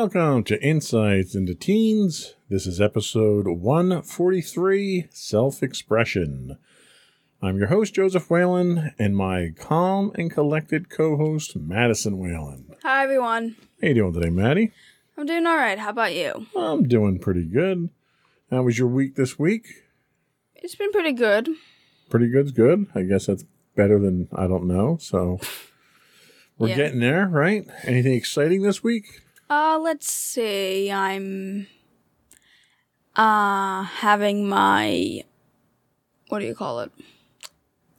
Welcome to Insights into Teens. This is episode 143 Self Expression. I'm your host, Joseph Whalen, and my calm and collected co host, Madison Whalen. Hi, everyone. How you doing today, Maddie? I'm doing all right. How about you? I'm doing pretty good. How was your week this week? It's been pretty good. Pretty good's good. I guess that's better than I don't know. So we're Yeah. getting there, right? Anything exciting this week? Uh, let's see. I'm uh having my what do you call it?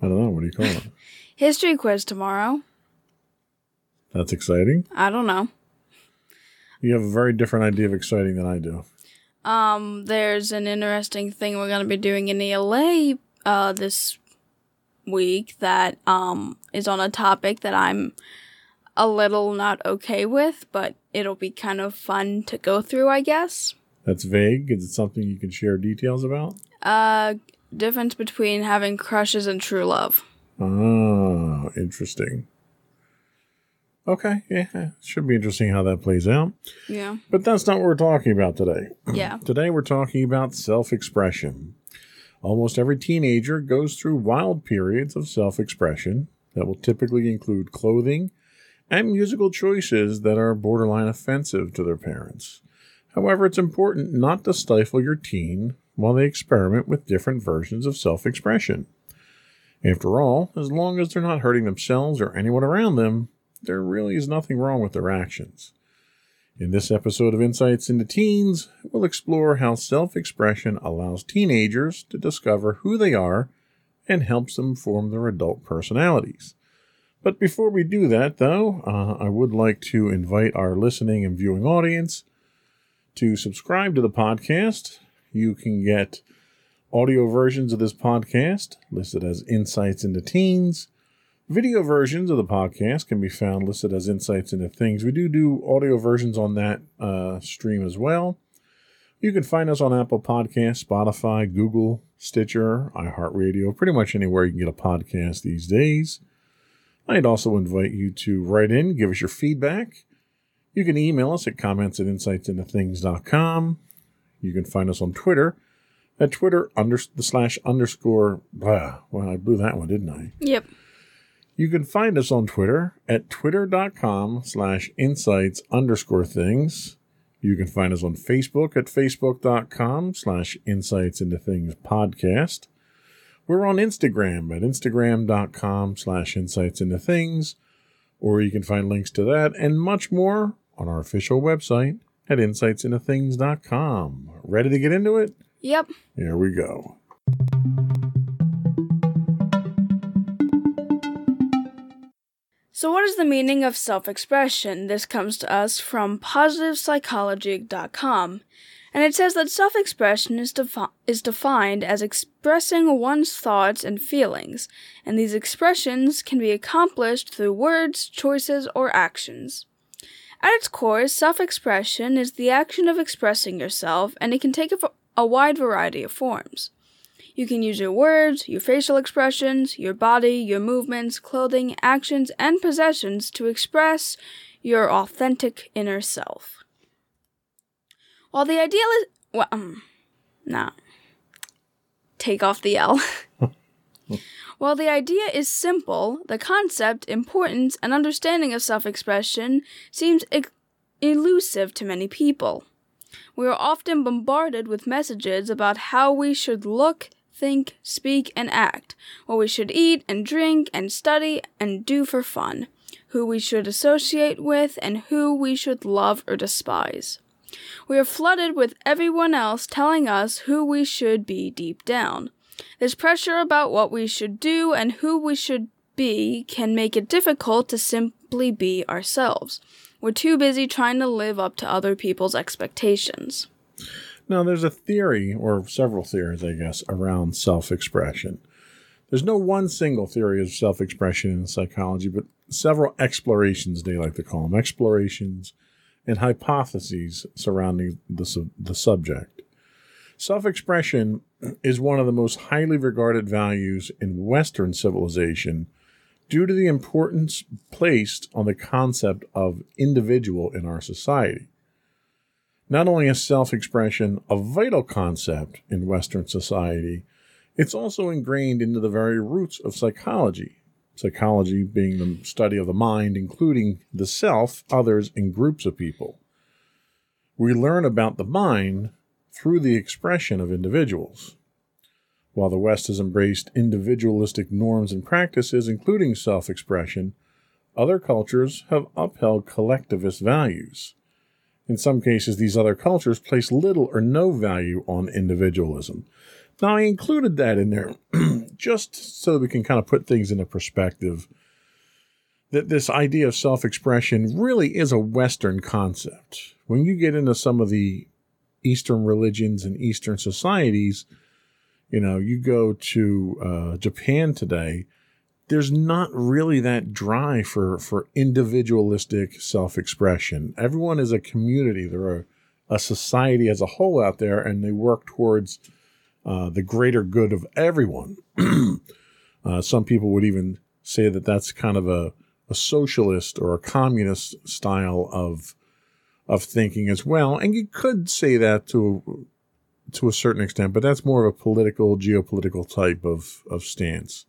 I don't know. What do you call it? History quiz tomorrow. That's exciting. I don't know. You have a very different idea of exciting than I do. Um, there's an interesting thing we're gonna be doing in ELA uh this week that um is on a topic that I'm a little not okay with, but it'll be kind of fun to go through, I guess. That's vague. Is it something you can share details about? Uh, difference between having crushes and true love. Oh, interesting. Okay, yeah, should be interesting how that plays out. Yeah. But that's not what we're talking about today. Yeah. Today we're talking about self expression. Almost every teenager goes through wild periods of self expression that will typically include clothing and musical choices that are borderline offensive to their parents. However, it's important not to stifle your teen while they experiment with different versions of self expression. After all, as long as they're not hurting themselves or anyone around them, there really is nothing wrong with their actions. In this episode of Insights into Teens, we'll explore how self expression allows teenagers to discover who they are and helps them form their adult personalities. But before we do that, though, uh, I would like to invite our listening and viewing audience to subscribe to the podcast. You can get audio versions of this podcast listed as Insights into Teens. Video versions of the podcast can be found listed as Insights into Things. We do do audio versions on that uh, stream as well. You can find us on Apple Podcasts, Spotify, Google, Stitcher, iHeartRadio, pretty much anywhere you can get a podcast these days. I'd also invite you to write in, give us your feedback. You can email us at comments at insightsintothings.com. You can find us on Twitter at Twitter under slash underscore blah. Well, I blew that one, didn't I? Yep. You can find us on Twitter at twitter.com slash insights underscore things. You can find us on Facebook at facebook.com slash insights into things podcast. We're on Instagram at instagram.com slash insights into things, or you can find links to that and much more on our official website at insightsintothings.com. Ready to get into it? Yep. Here we go. So, what is the meaning of self expression? This comes to us from PositivePsychology.com, and it says that self expression is, defi- is defined as expressing one's thoughts and feelings, and these expressions can be accomplished through words, choices, or actions. At its core, self expression is the action of expressing yourself, and it can take a, wide variety of forms. You can use your words, your facial expressions, your body, your movements, clothing, actions, and possessions to express your authentic inner self. While the ideal is. Well, um, nah. Take off the L. While the idea is simple, the concept, importance, and understanding of self expression seems elusive to many people. We are often bombarded with messages about how we should look, think, speak, and act, what we should eat and drink and study and do for fun, who we should associate with, and who we should love or despise. We are flooded with everyone else telling us who we should be deep down. This pressure about what we should do and who we should be can make it difficult to simply be ourselves. We're too busy trying to live up to other people's expectations. Now, there's a theory, or several theories, I guess, around self expression. There's no one single theory of self expression in psychology, but several explorations, they like to call them explorations and hypotheses surrounding the, the subject. Self expression is one of the most highly regarded values in Western civilization due to the importance placed on the concept of individual in our society. Not only is self expression a vital concept in Western society, it's also ingrained into the very roots of psychology. Psychology being the study of the mind, including the self, others, and groups of people. We learn about the mind through the expression of individuals. While the West has embraced individualistic norms and practices, including self expression, other cultures have upheld collectivist values. In some cases, these other cultures place little or no value on individualism. Now, I included that in there just so we can kind of put things into perspective. That this idea of self expression really is a Western concept. When you get into some of the Eastern religions and Eastern societies, you know, you go to uh, Japan today, there's not really that drive for, for individualistic self expression. Everyone is a community, they're a, a, society as a whole out there, and they work towards uh, the greater good of everyone. uh, some people would even say that that's kind of a, a socialist or a communist style of of thinking as well. And you could say that to to a certain extent, but that's more of a political, geopolitical type of, of stance.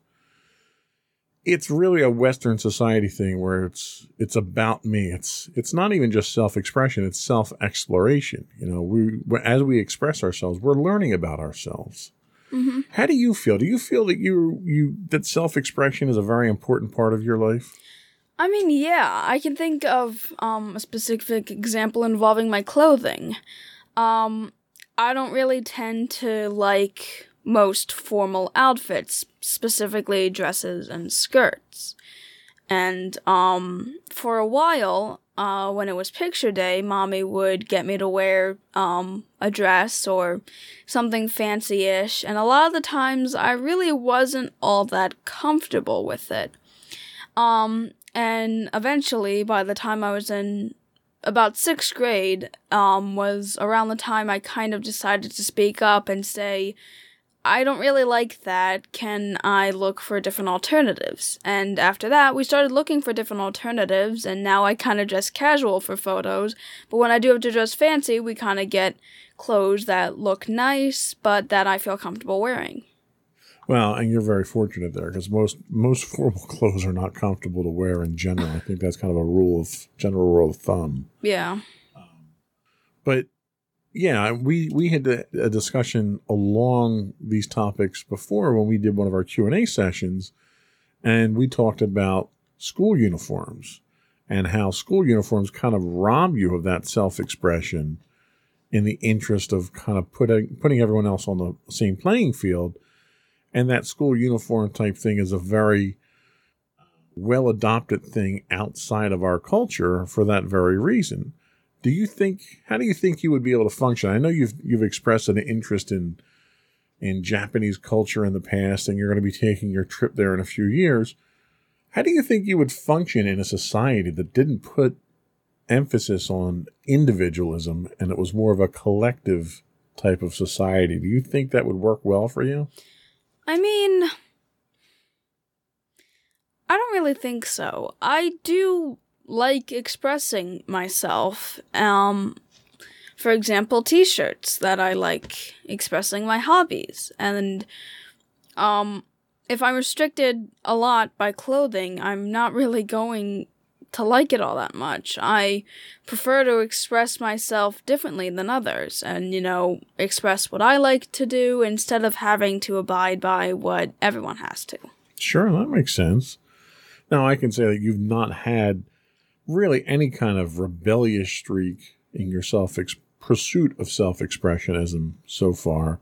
It's really a Western society thing where it's it's about me. It's it's not even just self expression; it's self exploration. You know, we as we express ourselves, we're learning about ourselves. Mm-hmm. How do you feel? Do you feel that you you that self expression is a very important part of your life? I mean, yeah, I can think of um, a specific example involving my clothing. Um, I don't really tend to like most formal outfits, specifically dresses and skirts. And um, for a while, uh, when it was picture day, mommy would get me to wear um, a dress or something fancy ish. And a lot of the times, I really wasn't all that comfortable with it. Um, and eventually, by the time I was in about sixth grade um, was around the time I kind of decided to speak up and say, I don't really like that. Can I look for different alternatives? And after that, we started looking for different alternatives, and now I kind of dress casual for photos. But when I do have to dress fancy, we kind of get clothes that look nice, but that I feel comfortable wearing. Well, and you're very fortunate there because most most formal clothes are not comfortable to wear in general. I think that's kind of a rule of general rule of thumb. Yeah. but yeah, we we had a discussion along these topics before when we did one of our Q and A sessions, and we talked about school uniforms and how school uniforms kind of rob you of that self expression in the interest of kind of putting putting everyone else on the same playing field and that school uniform type thing is a very well adopted thing outside of our culture for that very reason. Do you think how do you think you would be able to function? I know you've you've expressed an interest in in Japanese culture in the past and you're going to be taking your trip there in a few years. How do you think you would function in a society that didn't put emphasis on individualism and it was more of a collective type of society? Do you think that would work well for you? I mean, I don't really think so. I do like expressing myself. Um, for example, t-shirts that I like expressing my hobbies. And um, if I'm restricted a lot by clothing, I'm not really going to like it all that much. I prefer to express myself differently than others and, you know, express what I like to do instead of having to abide by what everyone has to. Sure, that makes sense. Now, I can say that you've not had really any kind of rebellious streak in your self pursuit of self expressionism so far.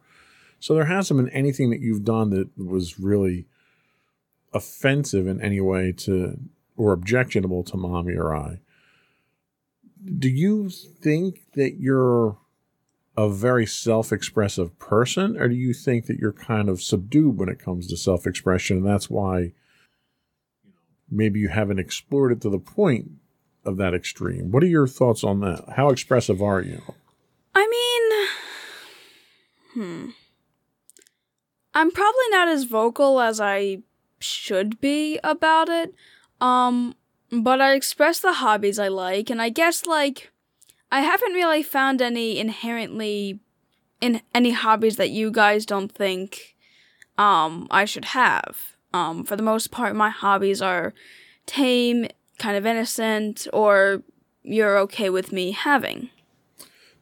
So there hasn't been anything that you've done that was really offensive in any way to or objectionable to mommy or I. Do you think that you're a very self expressive person, or do you think that you're kind of subdued when it comes to self expression? And that's why maybe you haven't explored it to the point of that extreme. What are your thoughts on that? How expressive are you? I mean, hmm. I'm probably not as vocal as I should be about it. Um, but I express the hobbies I like, and I guess like I haven't really found any inherently in any hobbies that you guys don't think um I should have. Um, for the most part, my hobbies are tame, kind of innocent, or you're okay with me having.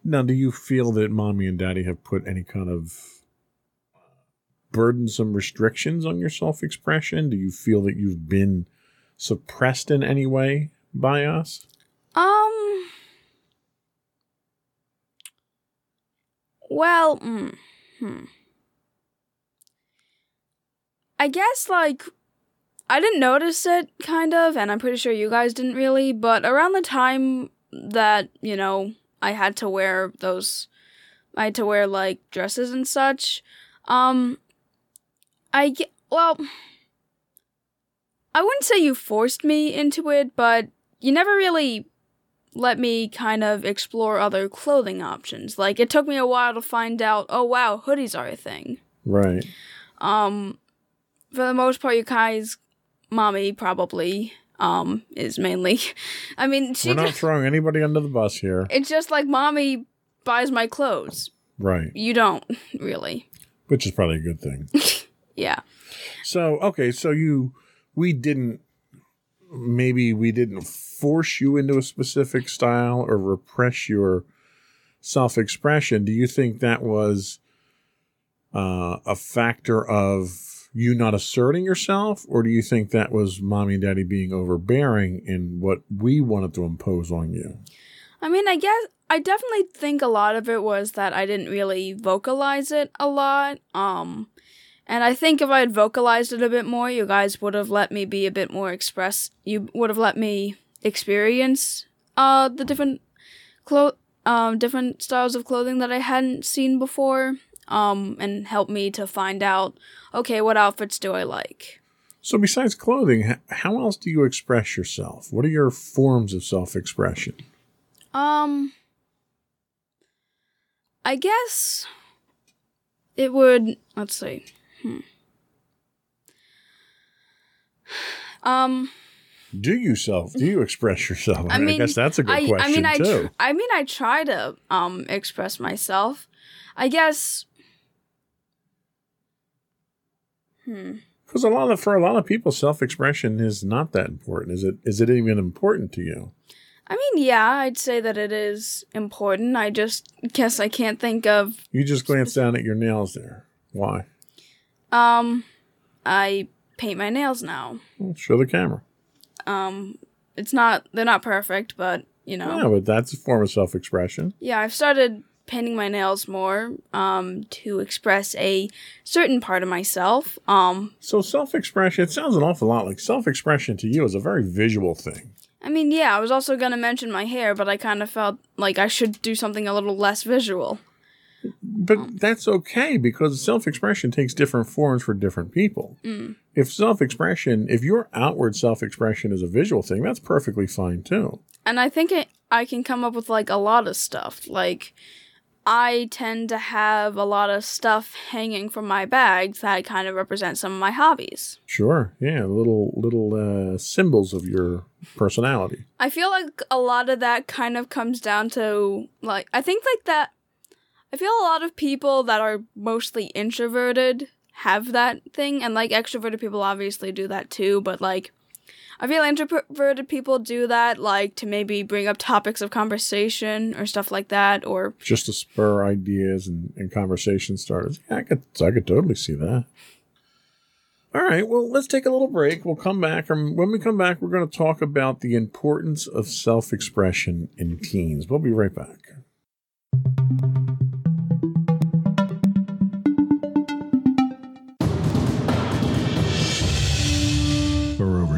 Now, do you feel that mommy and daddy have put any kind of burdensome restrictions on your self expression? Do you feel that you've been suppressed in any way by us? Um. Well, mm, hmm. I guess, like, I didn't notice it, kind of, and I'm pretty sure you guys didn't really, but around the time that, you know, I had to wear those, I had to wear, like, dresses and such, um, I get, well, I wouldn't say you forced me into it, but you never really let me kind of explore other clothing options. Like it took me a while to find out, oh wow, hoodies are a thing. Right. Um for the most part you guys mommy probably um is mainly I mean she We're not throwing anybody under the bus here. it's just like mommy buys my clothes. Right. You don't really. Which is probably a good thing. Yeah. So, okay, so you we didn't maybe we didn't force you into a specific style or repress your self-expression. Do you think that was uh, a factor of you not asserting yourself, or do you think that was mommy and daddy being overbearing in what we wanted to impose on you? I mean, I guess I definitely think a lot of it was that I didn't really vocalize it a lot. Um and I think if I had vocalized it a bit more, you guys would have let me be a bit more express. You would have let me experience uh the different clo- um different styles of clothing that I hadn't seen before. Um and help me to find out okay, what outfits do I like? So, besides clothing, how else do you express yourself? What are your forms of self-expression? Um I guess it would let's see. Hmm. Um Do you self? Do you express yourself? I mean, guess that's a good I, question I mean, I, too. tr- I mean, I try to um express myself. I guess. Hmm. Because a lot of for a lot of people, self-expression is not that important. Is it? Is it even important to you? I mean, yeah, I'd say that it is important. I just guess I can't think of. You just glance down at your nails there. Why? Um, I paint my nails now. Well, show the camera. Um, it's not they're not perfect, but you know. Yeah, but that's a form of self-expression. Yeah, I've started painting my nails more um to express a certain part of myself. Um So self-expression. It sounds an awful lot like self-expression to you is a very visual thing. I mean, yeah, I was also going to mention my hair, but I kind of felt like I should do something a little less visual. But that's okay because self-expression takes different forms for different people. Mm. If self-expression, if your outward self-expression is a visual thing, that's perfectly fine too. And I think it, I can come up with like a lot of stuff. Like I tend to have a lot of stuff hanging from my bags that kind of represent some of my hobbies. Sure. Yeah, little little uh, symbols of your personality. I feel like a lot of that kind of comes down to like I think like that I feel a lot of people that are mostly introverted have that thing and like extroverted people obviously do that too, but like I feel introverted people do that, like to maybe bring up topics of conversation or stuff like that, or just to spur ideas and, and conversation starters. Yeah, I could, I could totally see that. All right, well, let's take a little break. We'll come back. And when we come back, we're going to talk about the importance of self expression in teens. We'll be right back.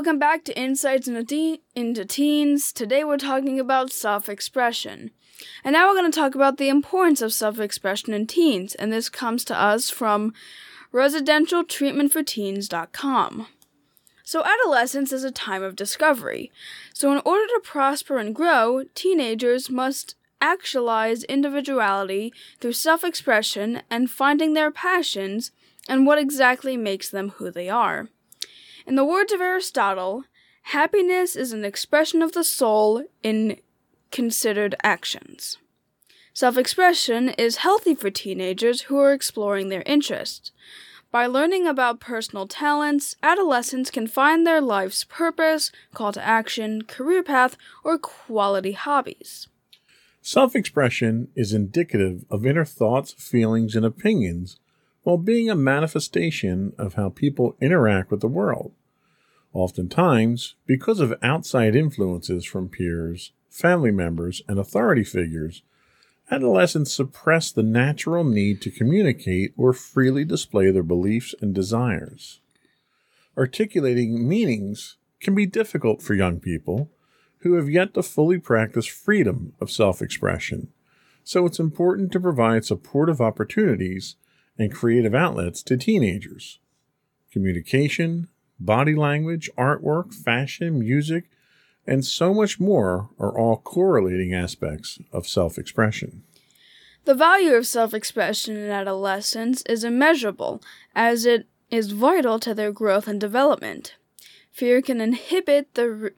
Welcome back to Insights into, into Teens. Today we're talking about self expression. And now we're going to talk about the importance of self expression in teens, and this comes to us from residentialtreatmentforteens.com. So, adolescence is a time of discovery. So, in order to prosper and grow, teenagers must actualize individuality through self expression and finding their passions and what exactly makes them who they are. In the words of Aristotle, happiness is an expression of the soul in considered actions. Self expression is healthy for teenagers who are exploring their interests. By learning about personal talents, adolescents can find their life's purpose, call to action, career path, or quality hobbies. Self expression is indicative of inner thoughts, feelings, and opinions while being a manifestation of how people interact with the world. Oftentimes, because of outside influences from peers, family members, and authority figures, adolescents suppress the natural need to communicate or freely display their beliefs and desires. Articulating meanings can be difficult for young people who have yet to fully practice freedom of self expression, so it's important to provide supportive opportunities and creative outlets to teenagers. Communication, body language, artwork, fashion, music, and so much more are all correlating aspects of self expression. The value of self expression in adolescence is immeasurable, as it is vital to their growth and development. Fear can inhibit the, re-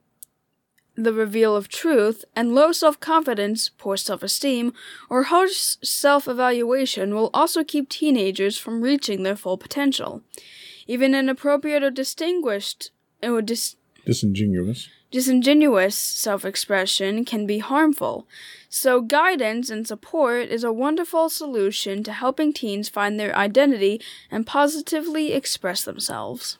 the reveal of truth, and low self confidence, poor self esteem, or harsh self evaluation will also keep teenagers from reaching their full potential. Even inappropriate or distinguished or dis- disingenuous disingenuous self-expression can be harmful. So guidance and support is a wonderful solution to helping teens find their identity and positively express themselves.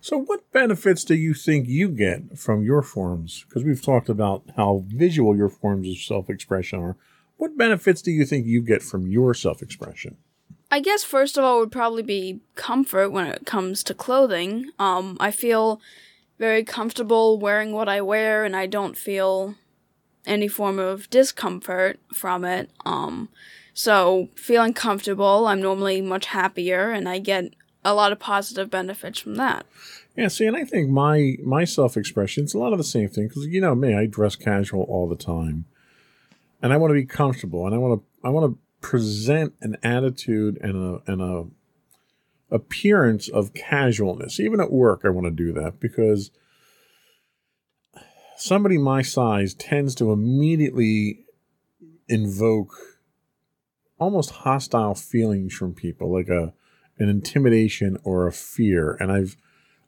So, what benefits do you think you get from your forms? Because we've talked about how visual your forms of self expression are. What benefits do you think you get from your self expression? I guess first of all would probably be comfort when it comes to clothing. Um, I feel very comfortable wearing what I wear, and I don't feel any form of discomfort from it. Um, so feeling comfortable, I'm normally much happier, and I get a lot of positive benefits from that. Yeah, see, and I think my my self expression is a lot of the same thing because you know me, I dress casual all the time, and I want to be comfortable, and I want to I want to present an attitude and a and a appearance of casualness. Even at work, I want to do that because somebody my size tends to immediately invoke almost hostile feelings from people, like a an intimidation or a fear. And I've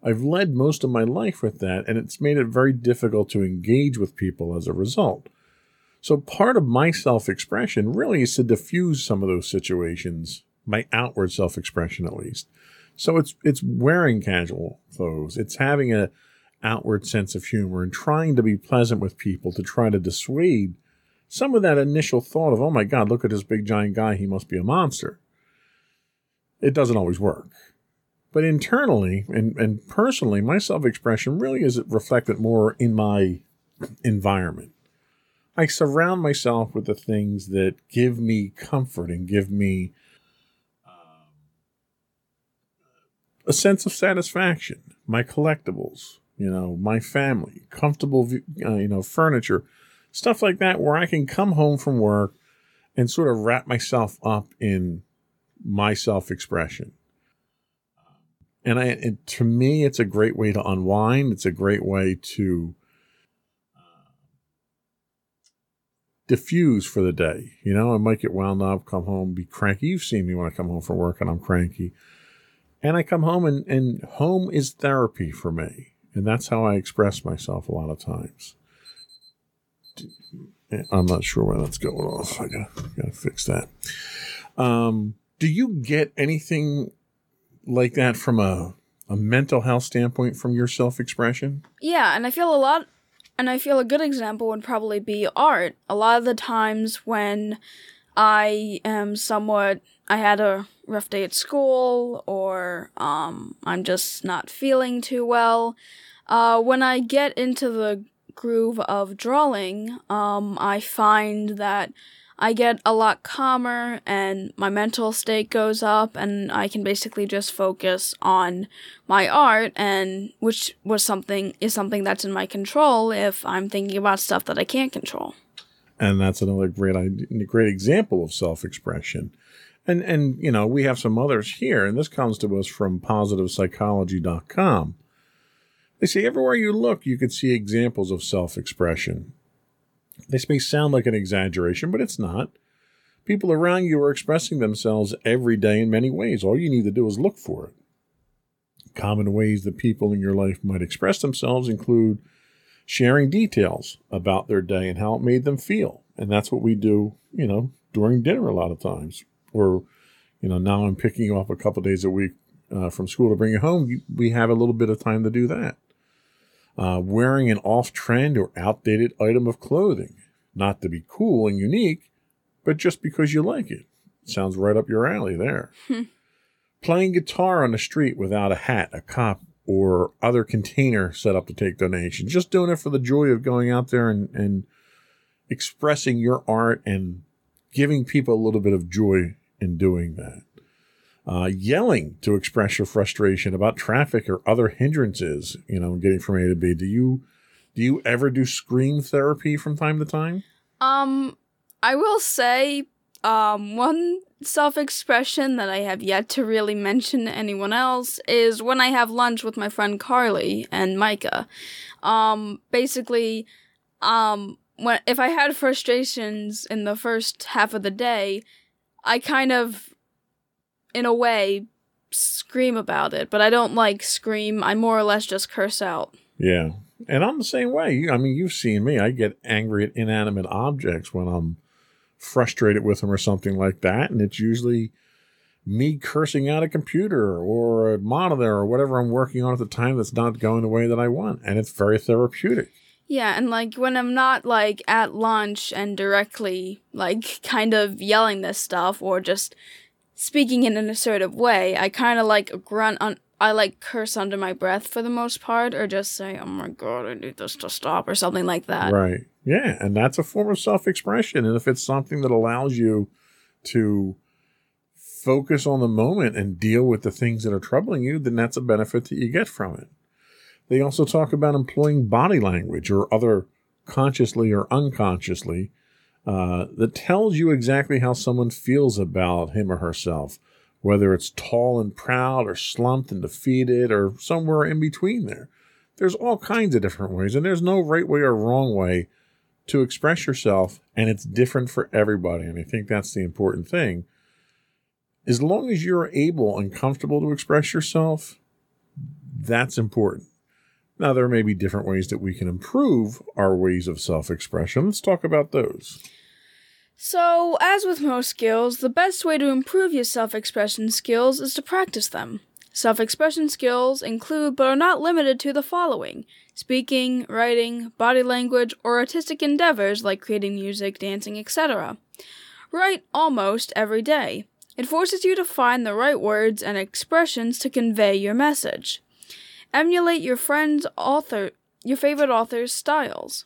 I've led most of my life with that, and it's made it very difficult to engage with people as a result. So part of my self expression really is to diffuse some of those situations, my outward self expression at least. So it's it's wearing casual clothes. It's having a outward sense of humor and trying to be pleasant with people to try to dissuade some of that initial thought of, oh my God, look at this big giant guy, he must be a monster. It doesn't always work. But internally and, and personally, my self expression really is reflected more in my environment. I surround myself with the things that give me comfort and give me um, a sense of satisfaction. My collectibles, you know, my family, comfortable, uh, you know, furniture, stuff like that, where I can come home from work and sort of wrap myself up in my self expression. And I, to me, it's a great way to unwind. It's a great way to diffuse for the day. You know, I might get wound up, come home, be cranky. You've seen me when I come home from work and I'm cranky. And I come home and, and home is therapy for me. And that's how I express myself a lot of times. I'm not sure why that's going off. I gotta, gotta fix that. Um, do you get anything like that from a, a mental health standpoint from your self expression? Yeah, and I feel a lot and I feel a good example would probably be art. A lot of the times when I am somewhat, I had a rough day at school, or um, I'm just not feeling too well. Uh, when I get into the groove of drawing, um, I find that I get a lot calmer and my mental state goes up and I can basically just focus on my art and which was something is something that's in my control if I'm thinking about stuff that I can't control. And that's another great great example of self-expression. And and you know, we have some others here and this comes to us from positivepsychology.com. They say everywhere you look you can see examples of self-expression. This may sound like an exaggeration, but it's not. People around you are expressing themselves every day in many ways. All you need to do is look for it. Common ways that people in your life might express themselves include sharing details about their day and how it made them feel. And that's what we do, you know, during dinner a lot of times. Or, you know, now I'm picking you up a couple days a week uh, from school to bring you home. We have a little bit of time to do that uh, wearing an off trend or outdated item of clothing, not to be cool and unique, but just because you like it. Sounds right up your alley there. Hmm. Playing guitar on the street without a hat, a cop, or other container set up to take donations. Just doing it for the joy of going out there and, and expressing your art and giving people a little bit of joy in doing that uh, yelling to express your frustration about traffic or other hindrances, you know, getting from A to B. Do you do you ever do scream therapy from time to time? Um, I will say, um, one self-expression that I have yet to really mention to anyone else is when I have lunch with my friend Carly and Micah. Um, basically, um, when if I had frustrations in the first half of the day, I kind of in a way, scream about it, but I don't like scream. I more or less just curse out. Yeah. And I'm the same way. I mean, you've seen me. I get angry at inanimate objects when I'm frustrated with them or something like that. And it's usually me cursing out a computer or a monitor or whatever I'm working on at the time that's not going the way that I want. And it's very therapeutic. Yeah, and like when I'm not like at lunch and directly like kind of yelling this stuff or just speaking in an assertive way, I kind of like grunt on. I like curse under my breath for the most part, or just say, "Oh my god, I need this to stop," or something like that. Right. Yeah, and that's a form of self-expression, and if it's something that allows you to focus on the moment and deal with the things that are troubling you, then that's a benefit that you get from it. They also talk about employing body language or other consciously or unconsciously uh, that tells you exactly how someone feels about him or herself, whether it's tall and proud, or slumped and defeated, or somewhere in between there. There's all kinds of different ways, and there's no right way or wrong way to express yourself, and it's different for everybody. And I think that's the important thing. As long as you're able and comfortable to express yourself, that's important. Now, there may be different ways that we can improve our ways of self expression. Let's talk about those. So, as with most skills, the best way to improve your self expression skills is to practice them. Self expression skills include but are not limited to the following speaking, writing, body language, or artistic endeavors like creating music, dancing, etc. Write almost every day. It forces you to find the right words and expressions to convey your message. Emulate your friend's author, your favorite author's styles.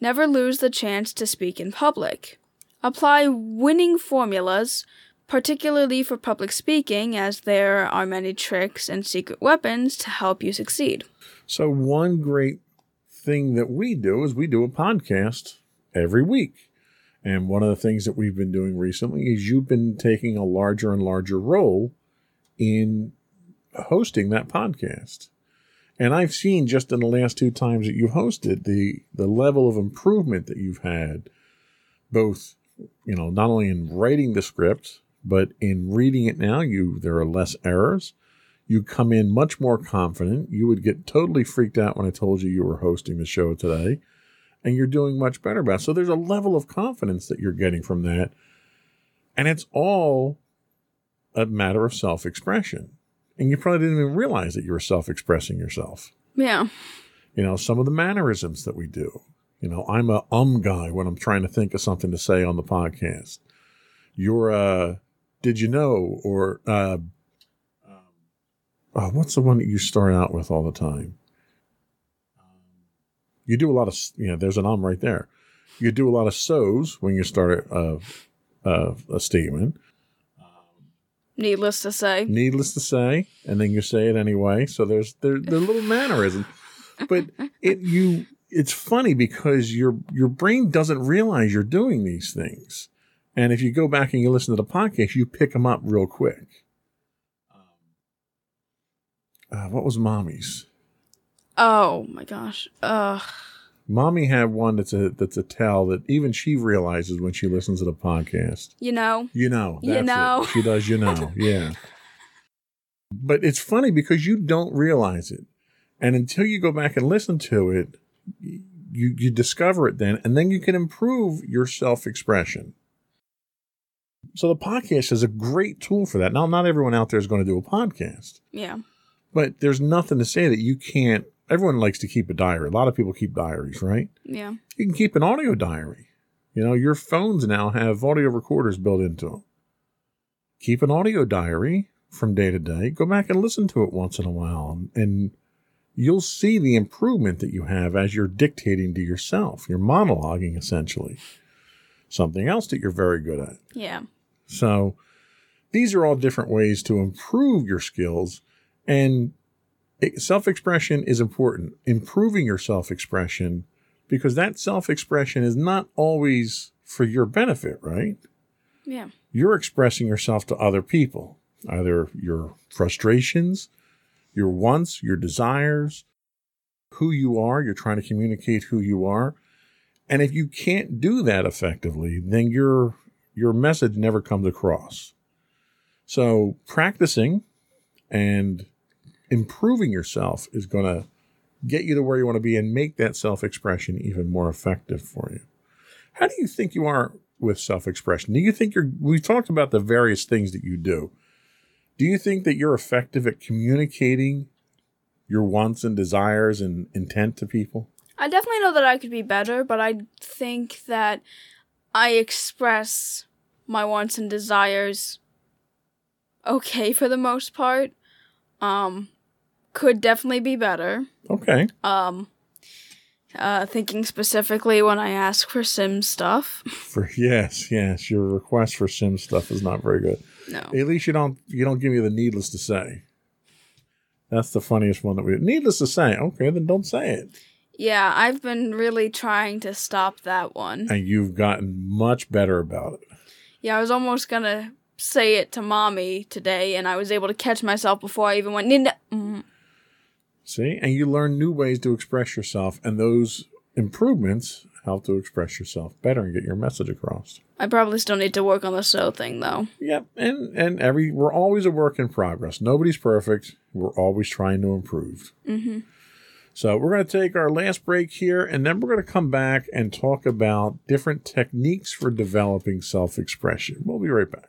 Never lose the chance to speak in public. Apply winning formulas, particularly for public speaking, as there are many tricks and secret weapons to help you succeed. So, one great thing that we do is we do a podcast every week. And one of the things that we've been doing recently is you've been taking a larger and larger role in hosting that podcast. And I've seen just in the last two times that you've hosted the the level of improvement that you've had, both you know not only in writing the script but in reading it now. You there are less errors. You come in much more confident. You would get totally freaked out when I told you you were hosting the show today, and you're doing much better about. So there's a level of confidence that you're getting from that, and it's all a matter of self expression and you probably didn't even realize that you were self expressing yourself. Yeah. You know, some of the mannerisms that we do. You know, I'm a um guy when I'm trying to think of something to say on the podcast. You're a did you know or uh, uh, what's the one that you start out with all the time? You do a lot of you know. There's an um right there. You do a lot of so's when you start a, a, a statement. Needless to say. Needless to say, and then you say it anyway. So there's there the little mannerism, but it you it's funny because your your brain doesn't realize you're doing these things, and if you go back and you listen to the podcast, you pick them up real quick. Uh, what was mommy's? Oh my gosh. Ugh. Mommy had one that's a that's a tell that even she realizes when she listens to the podcast. You know. You know. You know. It. She does. You know. Yeah. but it's funny because you don't realize it, and until you go back and listen to it, you you discover it then, and then you can improve your self expression. So the podcast is a great tool for that. Now, not everyone out there is going to do a podcast. Yeah. But there's nothing to say that you can't everyone likes to keep a diary. A lot of people keep diaries, right? Yeah. You can keep an audio diary. You know, your phones now have audio recorders built into them. Keep an audio diary from day to day. Go back and listen to it once in a while, and you'll see the improvement that you have as you're dictating to yourself. You're monologuing essentially. Something else that you're very good at. Yeah. So these are all different ways to improve your skills and self expression is important. Improving your self expression because that self expression is not always for your benefit, right? Yeah. You're expressing yourself to other people, either your frustrations, your wants, your desires, who you are. You're trying to communicate who you are. And if you can't do that effectively, then your your message never comes across. So practicing and improving yourself is going to get you to where you want to be and make that self expression even more effective for you. How do you think you are with self expression? Do you think you're, we talked about the various things that you do. Do you think that you're effective at communicating your wants and desires and intent to people? I definitely know that I could be better, but I think that I express my wants and desires okay for the most part. Um, could definitely be better. Okay. Um, uh, thinking specifically when I ask for sim stuff. For yes, yes, your request for sim stuff is not very good. No. At least you don't you don't give me the needless to say. That's the funniest one that we. Needless to say, okay, then don't say it. Yeah, I've been really trying to stop that one. And you've gotten much better about it. Yeah, I was almost gonna say it to mommy today, and I was able to catch myself before I even went. Ninda. Mm. See, and you learn new ways to express yourself, and those improvements help to express yourself better and get your message across. I probably still need to work on the so thing though. Yep, and and every we're always a work in progress. Nobody's perfect. We're always trying to improve. Mm-hmm. So we're going to take our last break here, and then we're going to come back and talk about different techniques for developing self-expression. We'll be right back.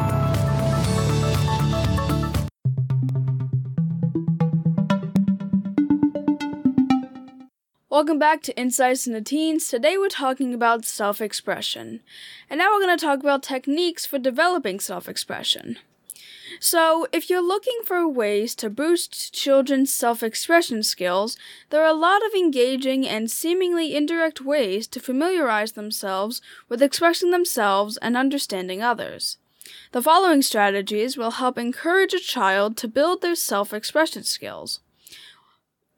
Welcome back to Insights into Teens. Today we're talking about self expression. And now we're going to talk about techniques for developing self expression. So, if you're looking for ways to boost children's self expression skills, there are a lot of engaging and seemingly indirect ways to familiarize themselves with expressing themselves and understanding others. The following strategies will help encourage a child to build their self expression skills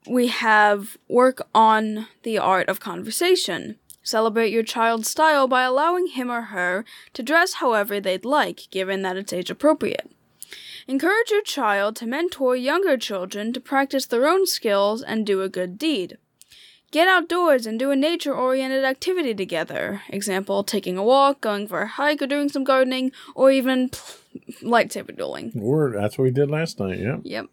we have work on the art of conversation. Celebrate your child's style by allowing him or her to dress however they'd like, given that it's age appropriate. Encourage your child to mentor younger children to practice their own skills and do a good deed. Get outdoors and do a nature oriented activity together. Example, taking a walk, going for a hike, or doing some gardening, or even lightsaber dueling. Or that's what we did last night, yeah. Yep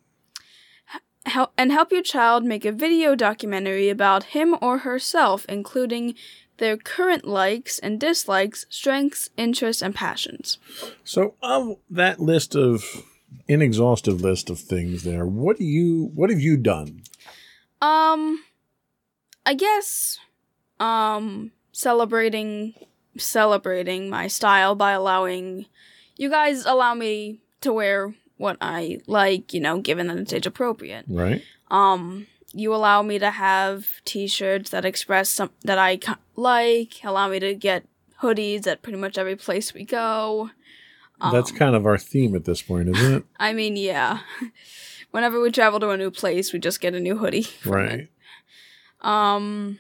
help and help your child make a video documentary about him or herself, including their current likes and dislikes, strengths, interests, and passions. So, of that list of inexhaustive list of things there, what do you what have you done? Um I guess um celebrating celebrating my style by allowing you guys allow me to wear what I like, you know, given that it's age appropriate. Right. Um, you allow me to have T-shirts that express some that I like. Allow me to get hoodies at pretty much every place we go. Um, That's kind of our theme at this point, isn't it? I mean, yeah. Whenever we travel to a new place, we just get a new hoodie. Right. Um.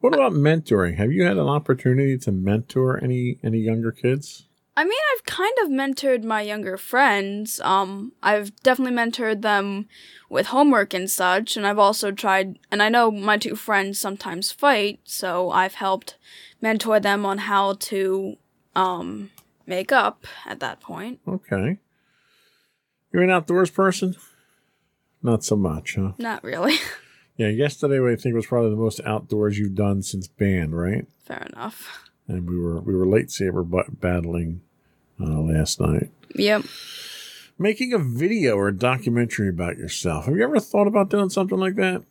What about mentoring? Have you had an opportunity to mentor any any younger kids? I mean, I've kind of mentored my younger friends. Um, I've definitely mentored them with homework and such, and I've also tried, and I know my two friends sometimes fight, so I've helped mentor them on how to, um, make up at that point. Okay. You're an outdoors person? Not so much, huh? Not really. yeah, yesterday I think was probably the most outdoors you've done since band, right? Fair enough. And we were we were lightsaber battling uh, last night. Yep. Making a video or a documentary about yourself. Have you ever thought about doing something like that?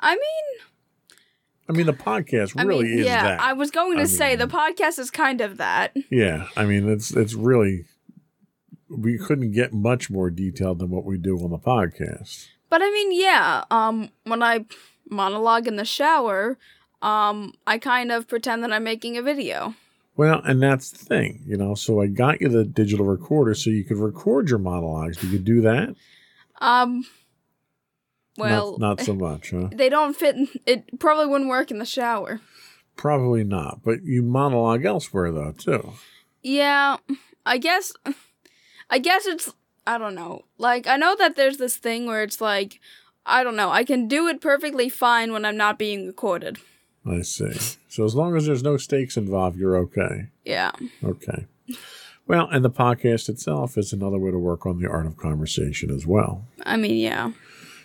I mean, I mean, the podcast I really mean, is yeah, that. I was going to I say mean- the podcast is kind of that. Yeah, I mean, it's it's really we couldn't get much more detailed than what we do on the podcast. But I mean, yeah, um, when I monologue in the shower, um, I kind of pretend that I'm making a video. Well, and that's the thing, you know. So I got you the digital recorder so you could record your monologues. Do you do that? Um, well, not, not so much, huh? they don't fit. In, it probably wouldn't work in the shower. Probably not. But you monologue elsewhere though too. Yeah, I guess. I guess it's. I don't know. Like I know that there's this thing where it's like, I don't know. I can do it perfectly fine when I'm not being recorded. I see. So as long as there's no stakes involved, you're okay. Yeah. Okay. Well, and the podcast itself is another way to work on the art of conversation as well. I mean, yeah.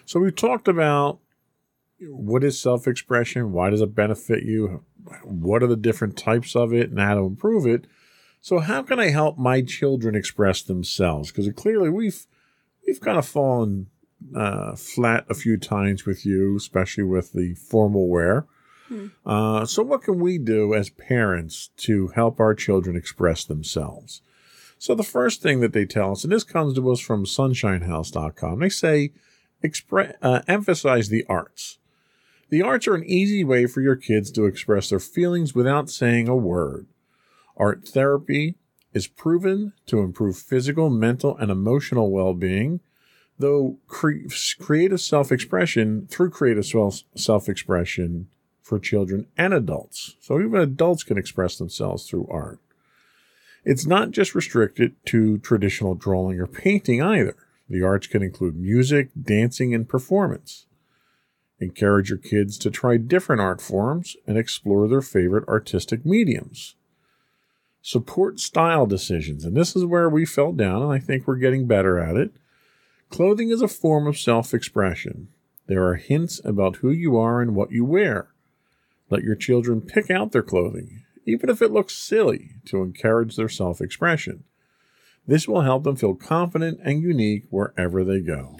So we talked about what is self-expression, why does it benefit you, what are the different types of it, and how to improve it. So how can I help my children express themselves? Because clearly we've we've kind of fallen uh, flat a few times with you, especially with the formal wear. Hmm. Uh, so what can we do as parents to help our children express themselves? So the first thing that they tell us, and this comes to us from sunshinehouse.com, they say Expre- uh, emphasize the arts. The arts are an easy way for your kids to express their feelings without saying a word. Art therapy is proven to improve physical, mental, and emotional well being, though cre- creative self expression, through creative self expression for children and adults. So even adults can express themselves through art. It's not just restricted to traditional drawing or painting either. The arts can include music, dancing, and performance. Encourage your kids to try different art forms and explore their favorite artistic mediums. Support style decisions, and this is where we fell down, and I think we're getting better at it. Clothing is a form of self expression. There are hints about who you are and what you wear. Let your children pick out their clothing, even if it looks silly, to encourage their self expression. This will help them feel confident and unique wherever they go.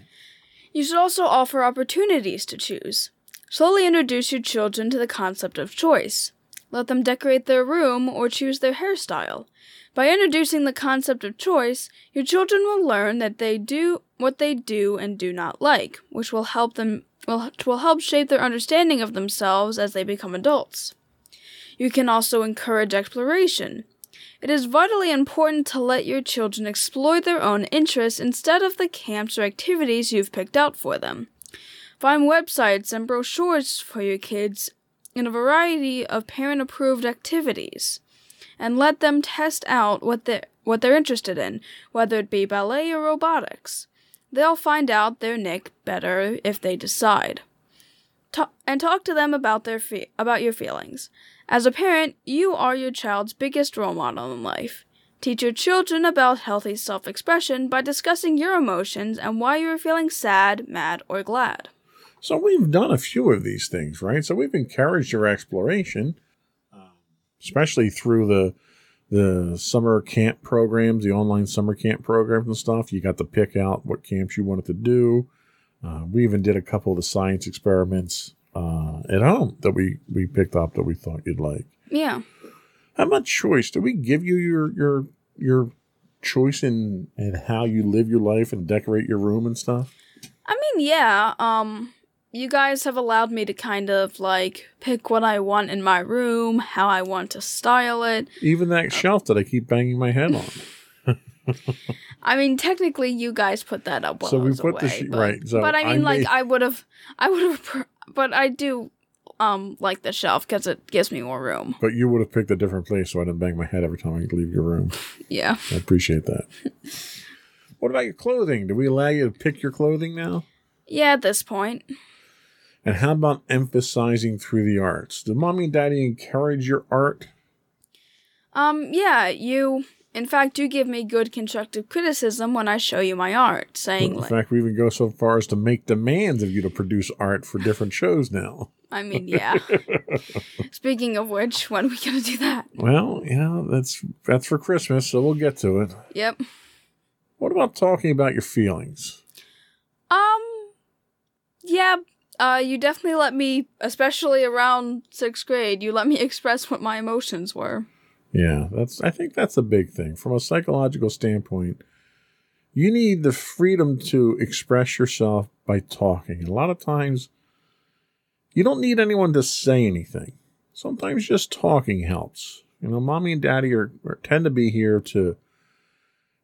You should also offer opportunities to choose. Slowly introduce your children to the concept of choice. Let them decorate their room or choose their hairstyle. By introducing the concept of choice, your children will learn that they do what they do and do not like, which will help them will, will help shape their understanding of themselves as they become adults. You can also encourage exploration. It is vitally important to let your children explore their own interests instead of the camps or activities you've picked out for them. Find websites and brochures for your kids in a variety of parent approved activities and let them test out what they what they're interested in, whether it be ballet or robotics. They'll find out their nick better if they decide. Ta- and talk to them about their fe- about your feelings. As a parent, you are your child's biggest role model in life. Teach your children about healthy self expression by discussing your emotions and why you are feeling sad, mad, or glad. So, we've done a few of these things, right? So, we've encouraged your exploration, um, especially through the the summer camp programs, the online summer camp programs and stuff. You got to pick out what camps you wanted to do. Uh, we even did a couple of the science experiments uh, at home that we we picked up that we thought you'd like. Yeah. How much choice do we give you your your your choice in in how you live your life and decorate your room and stuff? I mean, yeah. Um, you guys have allowed me to kind of like pick what I want in my room, how I want to style it. Even that shelf that I keep banging my head on. I mean, technically, you guys put that up while So I we put the away, sh- but, right, so but I I mean, like, made- I would have, I would have, pr- but I do, um, like the shelf because it gives me more room. But you would have picked a different place so I didn't bang my head every time I leave your room. Yeah. I appreciate that. what about your clothing? Do we allow you to pick your clothing now? Yeah, at this point. And how about emphasizing through the arts? Do mommy and daddy encourage your art? Um, yeah, you, in fact, do give me good constructive criticism when I show you my art, saying, In like, fact, we even go so far as to make demands of you to produce art for different shows now. I mean, yeah. Speaking of which, when are we gonna do that? Well, yeah, that's that's for Christmas, so we'll get to it. Yep. What about talking about your feelings? Um, yeah, uh, you definitely let me, especially around sixth grade, you let me express what my emotions were. Yeah, that's I think that's a big thing from a psychological standpoint. You need the freedom to express yourself by talking. A lot of times you don't need anyone to say anything. Sometimes just talking helps. You know, mommy and daddy are, are tend to be here to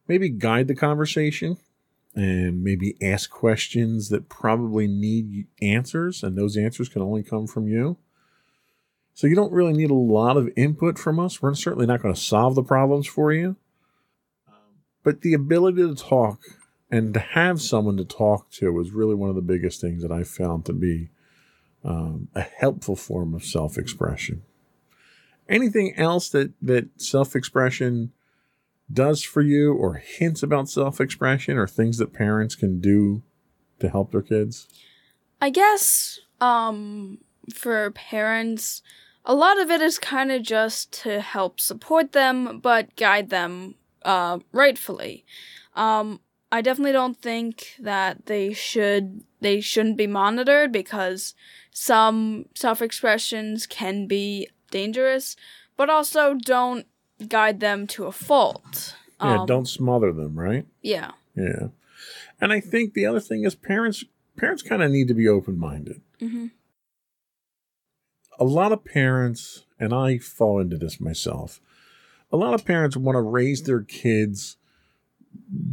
maybe guide the conversation and maybe ask questions that probably need answers, and those answers can only come from you. So you don't really need a lot of input from us. We're certainly not going to solve the problems for you. But the ability to talk and to have someone to talk to was really one of the biggest things that I found to be um, a helpful form of self expression. Anything else that, that self expression does for you, or hints about self expression, or things that parents can do to help their kids? I guess, um, for parents, a lot of it is kind of just to help support them, but guide them, uh, rightfully. Um, I definitely don't think that they should, they shouldn't be monitored because some self expressions can be dangerous, but also don't guide them to a fault. Yeah, Um, don't smother them, right? Yeah. Yeah. And I think the other thing is parents parents kind of need to be open minded. Mm-hmm. A lot of parents, and I fall into this myself, a lot of parents want to raise their kids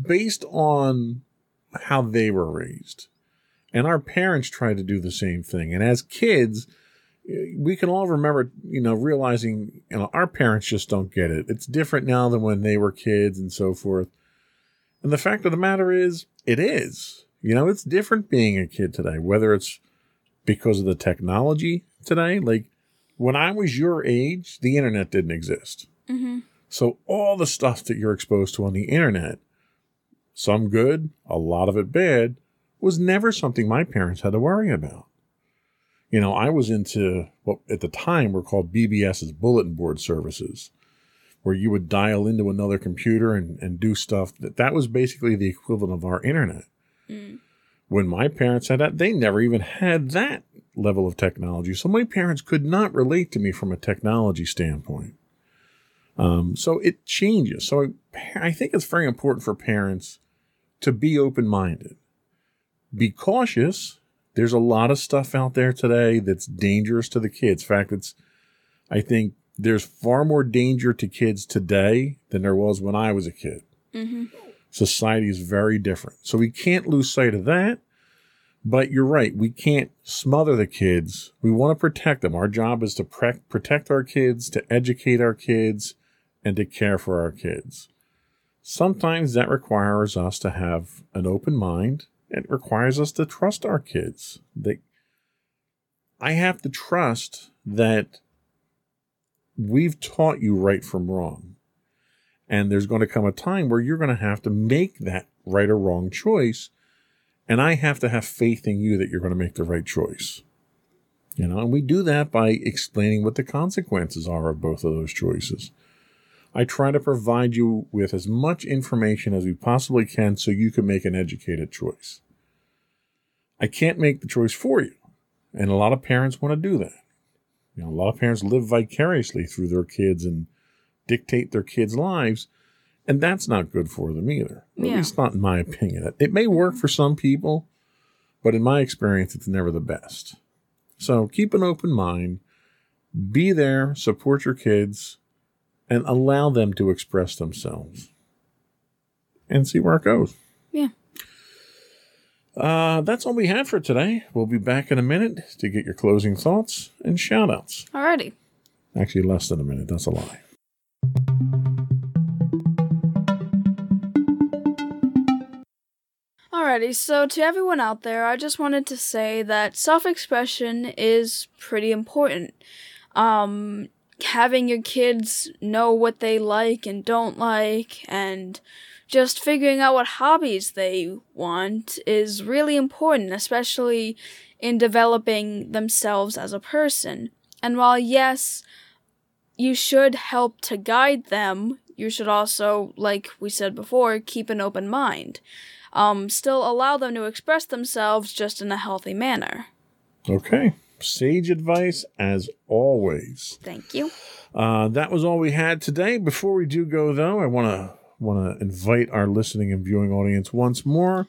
based on how they were raised. And our parents try to do the same thing. And as kids, we can all remember, you know, realizing, you know, our parents just don't get it. It's different now than when they were kids and so forth. And the fact of the matter is, it is. You know, it's different being a kid today, whether it's because of the technology today. Like when I was your age, the internet didn't exist. Mm-hmm. So all the stuff that you're exposed to on the internet, some good, a lot of it bad, was never something my parents had to worry about. You know, I was into what at the time were called BBS's bulletin board services, where you would dial into another computer and, and do stuff that that was basically the equivalent of our internet. Mm. When my parents had that, they never even had that level of technology. So my parents could not relate to me from a technology standpoint. Um, so it changes. So I think it's very important for parents to be open minded, be cautious. There's a lot of stuff out there today that's dangerous to the kids. In fact, it's, I think there's far more danger to kids today than there was when I was a kid. Mm-hmm. Society is very different. So we can't lose sight of that. But you're right. We can't smother the kids. We want to protect them. Our job is to pre- protect our kids, to educate our kids, and to care for our kids. Sometimes that requires us to have an open mind. It requires us to trust our kids. They, I have to trust that we've taught you right from wrong. And there's going to come a time where you're going to have to make that right or wrong choice. And I have to have faith in you that you're going to make the right choice. You know, and we do that by explaining what the consequences are of both of those choices. I try to provide you with as much information as we possibly can so you can make an educated choice. I can't make the choice for you. And a lot of parents want to do that. You know, a lot of parents live vicariously through their kids and dictate their kids' lives, and that's not good for them either. Yeah. At least not in my opinion. It may work for some people, but in my experience, it's never the best. So keep an open mind, be there, support your kids, and allow them to express themselves and see where it goes. Yeah. Uh, that's all we have for today. We'll be back in a minute to get your closing thoughts and shout outs. Alrighty. Actually, less than a minute. That's a lie. Alrighty, so to everyone out there, I just wanted to say that self expression is pretty important. Um, having your kids know what they like and don't like, and just figuring out what hobbies they want is really important, especially in developing themselves as a person. And while, yes, you should help to guide them, you should also, like we said before, keep an open mind. Um, still allow them to express themselves just in a healthy manner. Okay. Sage advice as always. Thank you. Uh, that was all we had today. Before we do go, though, I want to want to invite our listening and viewing audience once more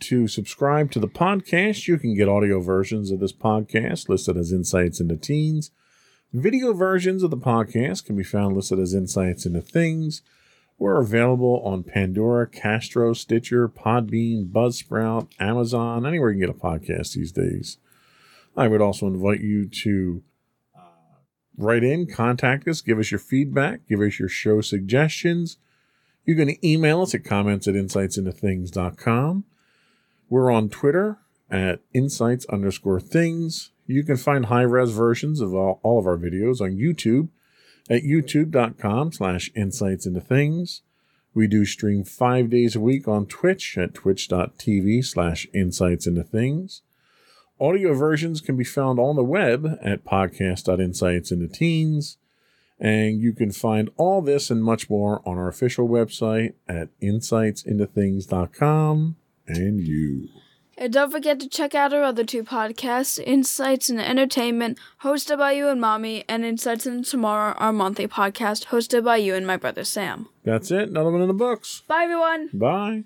to subscribe to the podcast. You can get audio versions of this podcast listed as Insights into Teens. Video versions of the podcast can be found listed as Insights into Things. We're available on Pandora, Castro, Stitcher, Podbean, Buzzsprout, Amazon, anywhere you can get a podcast these days. I would also invite you to uh, write in, contact us, give us your feedback, give us your show suggestions. You can email us at comments at insightsintothings.com. We're on Twitter at insights underscore things. You can find high res versions of all, all of our videos on YouTube at youtube.com slash insights into things. We do stream five days a week on Twitch at twitch.tv slash insights into things. Audio versions can be found on the web at podcast.insights into teens. And you can find all this and much more on our official website at insightsintothings.com and you. And don't forget to check out our other two podcasts, Insights into Entertainment, hosted by you and Mommy, and Insights into Tomorrow, our monthly podcast, hosted by you and my brother Sam. That's it. Another one in the books. Bye, everyone! Bye.